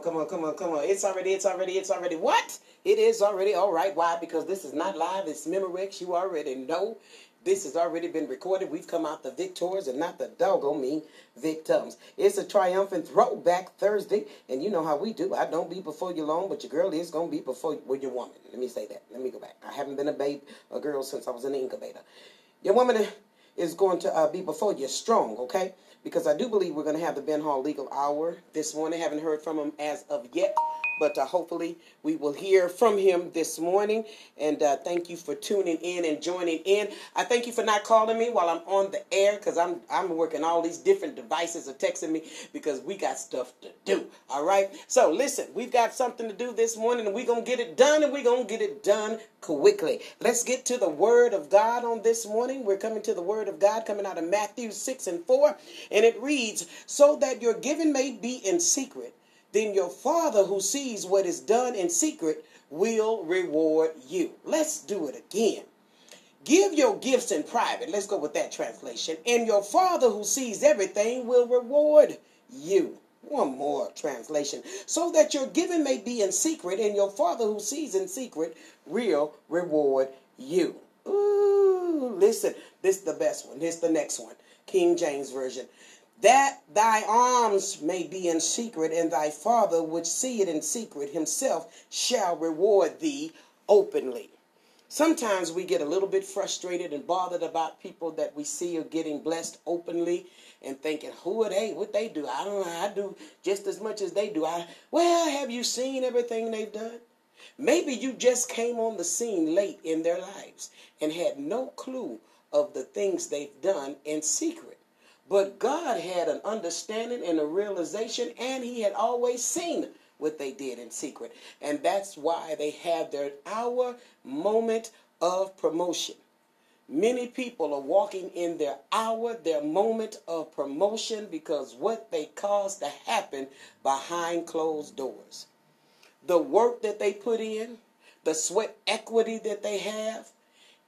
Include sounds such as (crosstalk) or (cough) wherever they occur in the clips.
on, come on, come on, come on. It's already, it's already, it's already. What? It is already all right. Why? Because this is not live. It's Memorex. You already know. This has already been recorded. We've come out the victors and not the doggone me victims. It's a triumphant throwback Thursday, and you know how we do. I don't be before you long, but your girl is gonna be before you, well, your woman. Let me say that. Let me go back. I haven't been a babe, a girl since I was in the incubator. Your woman is going to uh, be before you strong, okay? Because I do believe we're going to have the Ben Hall Legal Hour this morning. Haven't heard from him as of yet but uh, hopefully we will hear from him this morning. And uh, thank you for tuning in and joining in. I thank you for not calling me while I'm on the air because I'm I'm working all these different devices are texting me because we got stuff to do. All right. So listen, we've got something to do this morning, and we're gonna get it done, and we're gonna get it done quickly. Let's get to the Word of God on this morning. We're coming to the Word of God coming out of Matthew 6 and 4, and it reads, So that your giving may be in secret then your Father who sees what is done in secret will reward you. Let's do it again. Give your gifts in private. Let's go with that translation. And your Father who sees everything will reward you. One more translation. So that your giving may be in secret, and your Father who sees in secret will reward you. Ooh, listen, this is the best one. This is the next one. King James Version that thy alms may be in secret, and thy Father, which seeth in secret himself, shall reward thee openly. Sometimes we get a little bit frustrated and bothered about people that we see are getting blessed openly and thinking, who are they? What they do? I don't know. I do just as much as they do. I well, have you seen everything they've done? Maybe you just came on the scene late in their lives and had no clue of the things they've done in secret. But God had an understanding and a realization, and He had always seen what they did in secret. And that's why they have their hour moment of promotion. Many people are walking in their hour, their moment of promotion because what they caused to happen behind closed doors. The work that they put in, the sweat equity that they have,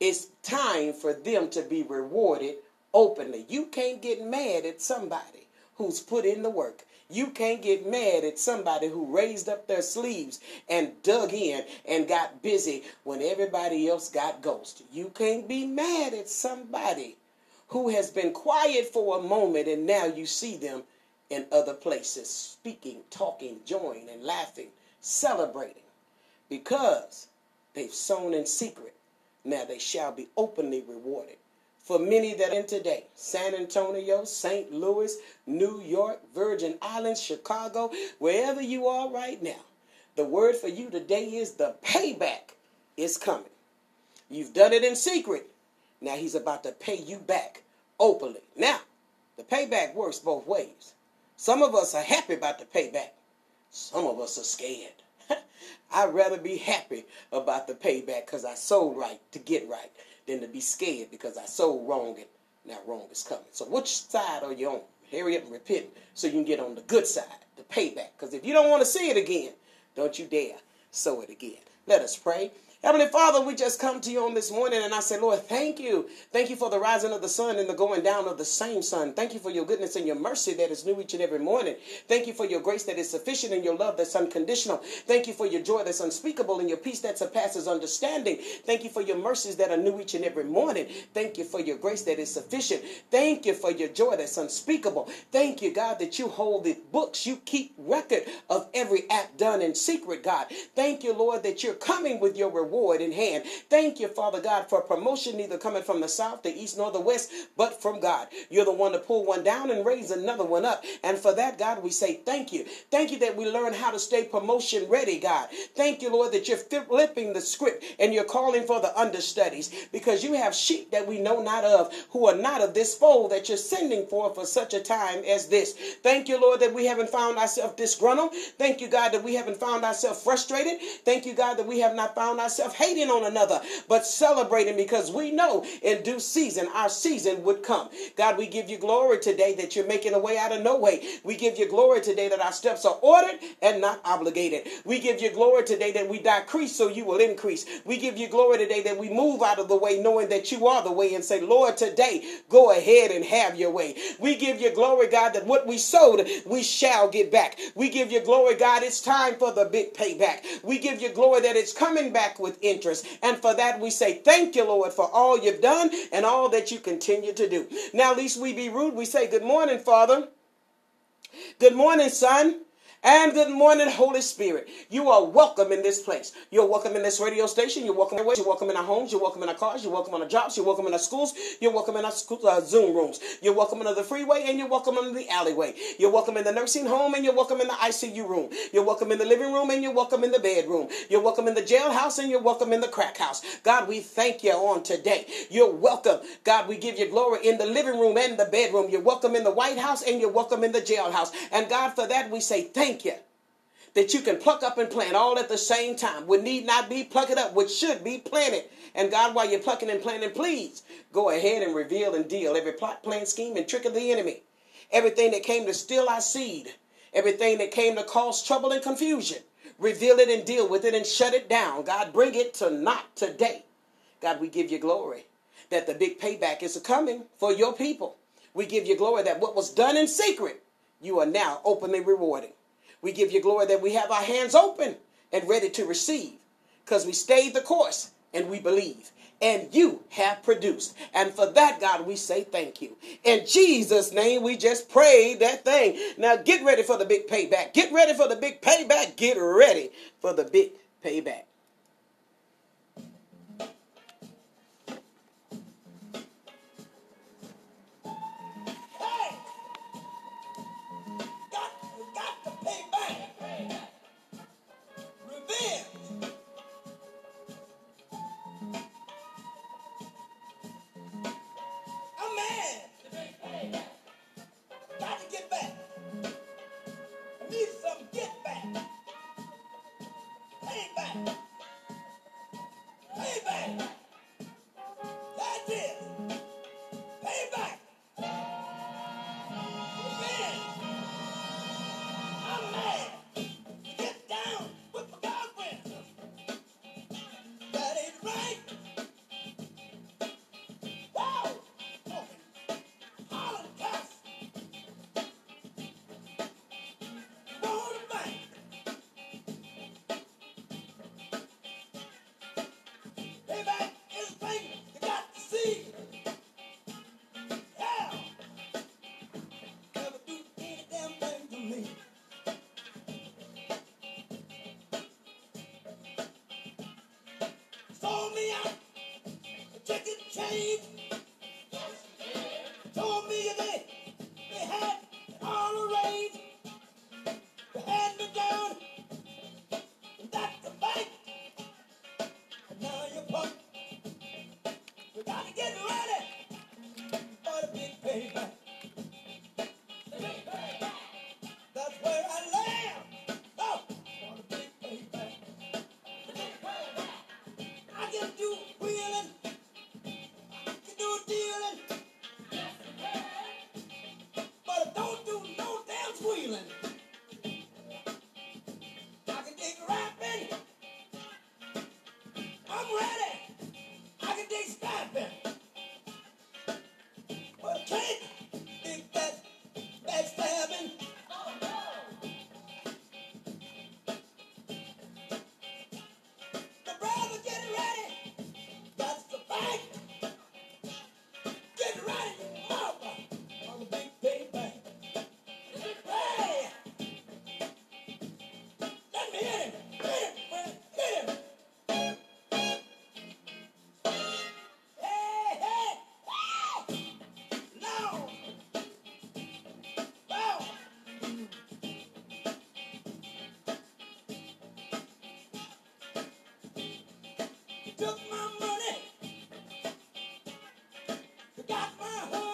it's time for them to be rewarded openly. You can't get mad at somebody who's put in the work. You can't get mad at somebody who raised up their sleeves and dug in and got busy when everybody else got ghosted. You can't be mad at somebody who has been quiet for a moment and now you see them in other places speaking, talking, joining, and laughing, celebrating because they've sown in secret. Now they shall be openly rewarded for many that are in today San Antonio, St. Louis, New York, Virgin Islands, Chicago, wherever you are right now. The word for you today is the payback is coming. You've done it in secret. Now he's about to pay you back openly. Now, the payback works both ways. Some of us are happy about the payback. Some of us are scared. (laughs) I'd rather be happy about the payback because I sold right to get right than to be scared because I sold wrong and now wrong is coming. So which side are you on? Hurry up and repent so you can get on the good side, the payback. Because if you don't want to see it again, don't you dare sow it again. Let us pray. Heavenly Father, we just come to you on this morning and I say, Lord, thank you. Thank you for the rising of the sun and the going down of the same sun. Thank you for your goodness and your mercy that is new each and every morning. Thank you for your grace that is sufficient and your love that's unconditional. Thank you for your joy that's unspeakable and your peace that surpasses understanding. Thank you for your mercies that are new each and every morning. Thank you for your grace that is sufficient. Thank you for your joy that's unspeakable. Thank you, God, that you hold the books. You keep record of every act done in secret, God. Thank you, Lord, that you're coming with your reward reward in hand. Thank you, Father God, for promotion neither coming from the south, the east, nor the west, but from God. You're the one to pull one down and raise another one up. And for that, God, we say thank you. Thank you that we learn how to stay promotion ready, God. Thank you, Lord, that you're flipping the script and you're calling for the understudies because you have sheep that we know not of who are not of this fold that you're sending for for such a time as this. Thank you, Lord, that we haven't found ourselves disgruntled. Thank you, God, that we haven't found ourselves frustrated. Thank you, God, that we have not found ourselves ourselves hating on another, but celebrating because we know in due season our season would come. God, we give you glory today that you're making a way out of no way. We give you glory today that our steps are ordered and not obligated. We give you glory today that we decrease so you will increase. We give you glory today that we move out of the way knowing that you are the way and say, Lord, today go ahead and have your way. We give you glory, God, that what we sowed, we shall get back. We give you glory, God, it's time for the big payback. We give you glory that it's coming back with interest. And for that, we say, Thank you, Lord, for all you've done and all that you continue to do. Now, least we be rude, we say, Good morning, Father. Good morning, son. And good morning, Holy Spirit. You are welcome in this place. You're welcome in this radio station. You're welcome You're welcome in our homes. You're welcome in our cars. You're welcome in our jobs. You're welcome in our schools. You're welcome in our school, uh, Zoom rooms. You're welcome in the freeway and you're welcome in the alleyway. You're welcome in the nursing home and you're welcome in the ICU room. You're welcome in the living room and you're welcome in the bedroom. You're welcome in the jailhouse and you're welcome in the crack house. God, we thank you on today. You're welcome. God, we give you glory in the living room and the bedroom. You're welcome in the White House and you're welcome in the jailhouse. And God, for that we say thank you that you can pluck up and plant all at the same time. What need not be, pluck it up. What should be, planted. And God, while you're plucking and planting, please go ahead and reveal and deal every plot, plan, scheme, and trick of the enemy. Everything that came to steal our seed. Everything that came to cause trouble and confusion. Reveal it and deal with it and shut it down. God, bring it to naught today. God, we give you glory that the big payback is coming for your people. We give you glory that what was done in secret, you are now openly rewarding. We give you glory that we have our hands open and ready to receive because we stayed the course and we believe. And you have produced. And for that, God, we say thank you. In Jesus' name, we just prayed that thing. Now get ready for the big payback. Get ready for the big payback. Get ready for the big payback. Cleveland. got my hood.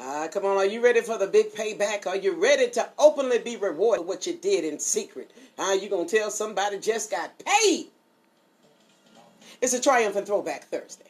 Ah, come on. Are you ready for the big payback? Are you ready to openly be rewarded for what you did in secret? Are you going to tell somebody just got paid? It's a triumphant throwback Thursday.